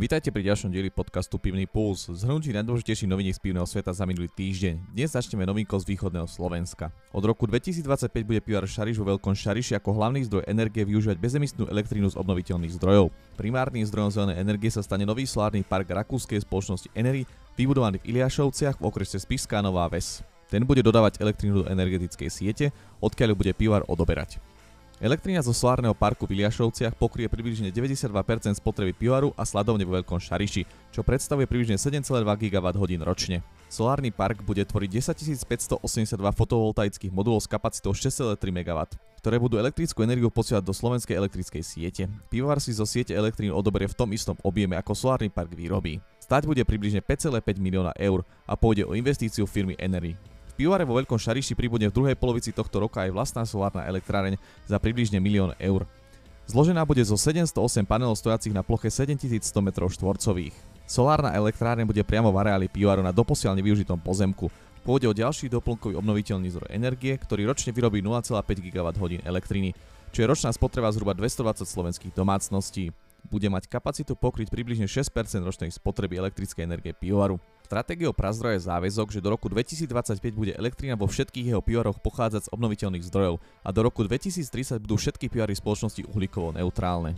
Vítajte pri ďalšom dieli podcastu Pivný Puls. Zhrnutí najdôležitejších noviniek z pivného sveta za minulý týždeň. Dnes začneme novinkou z východného Slovenska. Od roku 2025 bude pivar Šariš vo Veľkom Šariši ako hlavný zdroj energie využívať bezemisnú elektrínu z obnoviteľných zdrojov. Primárnym zdrojom zelenej energie sa stane nový solárny park rakúskej spoločnosti Enery, vybudovaný v Iliašovciach v okrese Spišská Nová Ves. Ten bude dodávať elektrínu do energetickej siete, odkiaľ bude pivar odoberať. Elektrina zo solárneho parku v Iliašovciach pokrie približne 92% spotreby pivaru a sladovne vo Veľkom Šariši, čo predstavuje približne 7,2 GWh ročne. Solárny park bude tvoriť 10 582 fotovoltaických modulov s kapacitou 6,3 MW, ktoré budú elektrickú energiu posielať do slovenskej elektrickej siete. Pivovar si zo siete elektrín odoberie v tom istom objeme ako solárny park výrobí. Stať bude približne 5,5 milióna eur a pôjde o investíciu firmy Enery pivare vo Veľkom Šariši pribudne v druhej polovici tohto roka aj vlastná solárna elektráreň za približne milión eur. Zložená bude zo 708 panelov stojacich na ploche 7100 m2. Solárna elektráreň bude priamo v areáli pivaru na doposiaľ nevyužitom pozemku. Pôjde o ďalší doplnkový obnoviteľný zdroj energie, ktorý ročne vyrobí 0,5 GWh elektriny, čo je ročná spotreba zhruba 220 slovenských domácností bude mať kapacitu pokryť približne 6% ročnej spotreby elektrickej energie pivovaru. Stratégiou Prazdroja je záväzok, že do roku 2025 bude elektrina vo všetkých jeho pivaroch pochádzať z obnoviteľných zdrojov a do roku 2030 budú všetky pivary spoločnosti uhlíkovo neutrálne.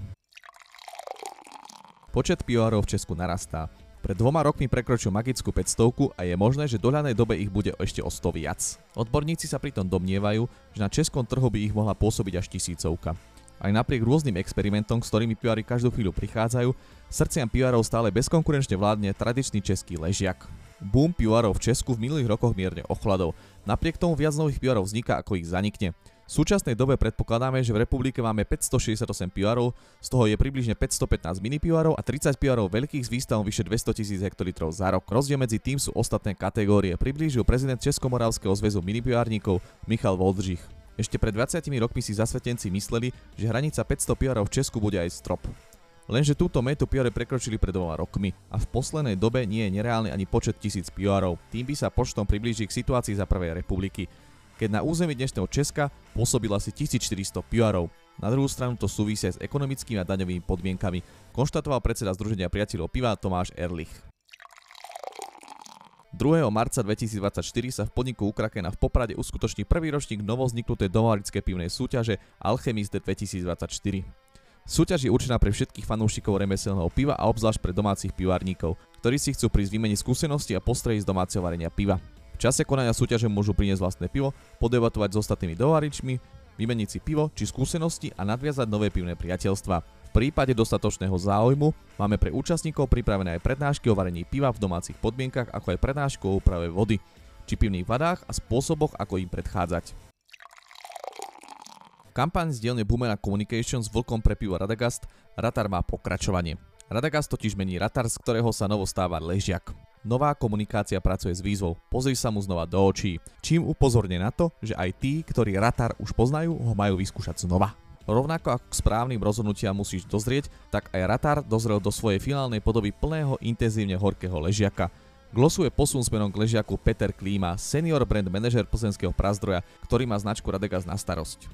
Počet pivarov v Česku narastá. Pred dvoma rokmi prekročil magickú 500 a je možné, že v dohľadnej dobe ich bude ešte o 100 viac. Odborníci sa pritom domnievajú, že na českom trhu by ich mohla pôsobiť až tisícovka. Aj napriek rôznym experimentom, s ktorými pivári každú chvíľu prichádzajú, srdciam pivárov stále bezkonkurenčne vládne tradičný český ležiak. Boom pivárov v Česku v minulých rokoch mierne ochladol. Napriek tomu viac nových pivárov vzniká, ako ich zanikne. V súčasnej dobe predpokladáme, že v republike máme 568 pivárov, z toho je približne 515 mini pivárov a 30 pivárov veľkých s výstavom vyše 200 tisíc hektolitrov za rok. Rozdiel medzi tým sú ostatné kategórie, priblížil prezident Českomoravského zväzu minipivárnikov Michal Voldřich. Ešte pred 20 rokmi si zasvetenci mysleli, že hranica 500 piarov v Česku bude aj strop. Lenže túto metu piare prekročili pred dvoma rokmi a v poslednej dobe nie je nereálny ani počet tisíc piarov. Tým by sa počtom priblíži k situácii za prvej republiky, keď na území dnešného Česka pôsobila asi 1400 piarov. Na druhú stranu to súvisia s ekonomickými a daňovými podmienkami, konštatoval predseda Združenia priateľov piva Tomáš Erlich. 2. marca 2024 sa v podniku Ukrakena v Poprade uskutoční prvý ročník novozniknutej domarické pivnej súťaže Alchemist 2024. Súťaž je určená pre všetkých fanúšikov remeselného piva a obzvlášť pre domácich pivárníkov, ktorí si chcú prísť vymeniť skúsenosti a postrehy z domáceho varenia piva. V čase konania súťaže môžu priniesť vlastné pivo, podebatovať s ostatnými dovaričmi, vymeniť si pivo či skúsenosti a nadviazať nové pivné priateľstva prípade dostatočného záujmu máme pre účastníkov pripravené aj prednášky o varení piva v domácich podmienkach, ako aj prednášku o úprave vody, či pivných vadách a spôsoboch, ako im predchádzať. Kampaň z dielne Boomerang s vlkom pre pivo Radagast Ratar má pokračovanie. Radagast totiž mení Ratar, z ktorého sa novo stáva ležiak. Nová komunikácia pracuje s výzvou, pozri sa mu znova do očí, čím upozorne na to, že aj tí, ktorí Ratar už poznajú, ho majú vyskúšať znova. Rovnako ako k správnym rozhodnutiam musíš dozrieť, tak aj Ratar dozrel do svojej finálnej podoby plného intenzívne horkého ležiaka. Glosuje posun smerom k ležiaku Peter Klíma, senior brand manažer plzenského prazdroja, ktorý má značku Radegas na starosť.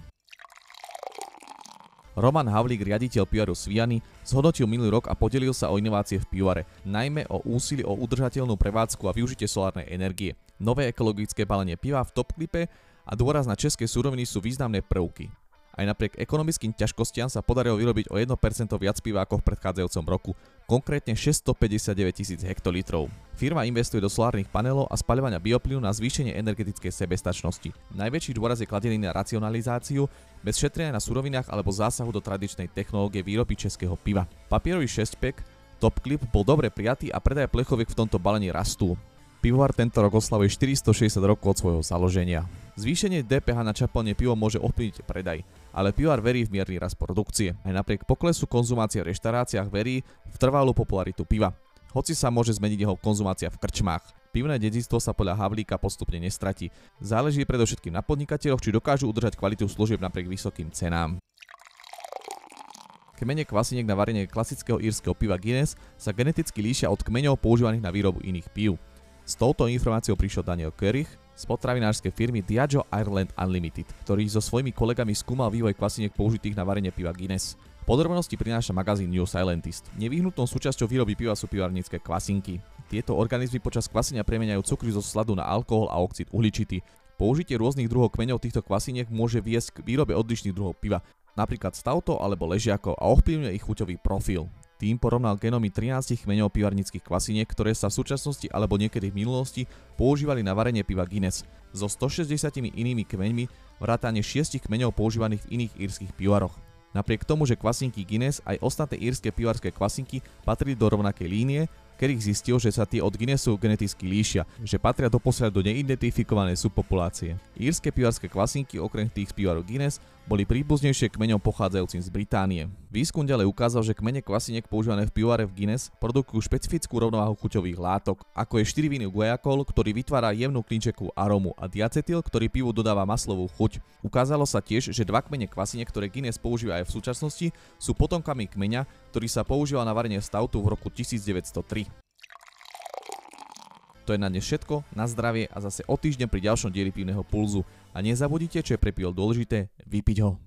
Roman Havlík, riaditeľ pivaru Sviany, zhodnotil minulý rok a podelil sa o inovácie v pivare, najmä o úsilí o udržateľnú prevádzku a využitie solárnej energie. Nové ekologické balenie piva v top klipe a dôraz na české súroviny sú významné prvky. Aj napriek ekonomickým ťažkostiam sa podarilo vyrobiť o 1% viac piva ako v predchádzajúcom roku, konkrétne 659 tisíc hektolitrov. Firma investuje do solárnych panelov a spaľovania bioplynu na zvýšenie energetickej sebestačnosti. Najväčší dôraz je kladený na racionalizáciu, bez šetrenia na surovinách alebo zásahu do tradičnej technológie výroby českého piva. Papierový 6-pack Top Clip bol dobre prijatý a predaj plechoviek v tomto balení rastú. Pivovar tento rok oslavuje 460 rokov od svojho založenia. Zvýšenie DPH na čapelne pivo môže ovplyvniť predaj ale pivar verí v mierny rast produkcie. Aj napriek poklesu konzumácie v reštauráciách verí v trvalú popularitu piva. Hoci sa môže zmeniť jeho konzumácia v krčmách. Pivné dedictvo sa podľa Havlíka postupne nestratí. Záleží predovšetkým na podnikateľoch, či dokážu udržať kvalitu služieb napriek vysokým cenám. Kmene kvasiniek na varenie klasického írskeho piva Guinness sa geneticky líšia od kmeňov používaných na výrobu iných pív. S touto informáciou prišiel Daniel Kerich, z potravinárskej firmy Diageo Ireland Unlimited, ktorý so svojimi kolegami skúmal vývoj kvasiniek použitých na varenie piva Guinness. Podrobnosti prináša magazín New Scientist. Nevyhnutnou súčasťou výroby piva sú pivarnícke kvasinky. Tieto organizmy počas kvasenia premeniajú cukry zo sladu na alkohol a oxid uhličitý. Použitie rôznych druhov kmeňov týchto kvasiniek môže viesť k výrobe odlišných druhov piva, napríklad stauto alebo ležiakov a ovplyvňuje ich chuťový profil. Tým porovnal genómy 13 kmeňov pivarnických kvasiniek, ktoré sa v súčasnosti alebo niekedy v minulosti používali na varenie piva Guinness so 160 inými kmeňmi vrátane 6 kmeňov používaných v iných írskych pivaroch. Napriek tomu, že kvasinky Guinness aj ostatné írske pivarské kvasinky patrili do rovnakej línie, Kerich zistil, že sa tie od Guinnessu geneticky líšia, že patria doposiaľ do neidentifikovanej subpopulácie. Írske pivarské kvasinky okrem tých z pivaru Guinness boli príbuznejšie kmeňom pochádzajúcim z Británie. Výskum ďalej ukázal, že kmene kvasiniek používané v pivare v Guinness produkujú špecifickú rovnováhu chuťových látok, ako je 4 viny guajacol, ktorý vytvára jemnú klinčekú arómu a diacetyl, ktorý pivu dodáva maslovú chuť. Ukázalo sa tiež, že dva kmene kvasiniek, ktoré Guinness používa aj v súčasnosti, sú potomkami kmeňa, ktorý sa používal na varenie stautu v roku 1903. To je na dnes všetko, na zdravie a zase o týždeň pri ďalšom dieli pivného pulzu. A nezabudnite, čo je pre pivo dôležité, vypiť ho.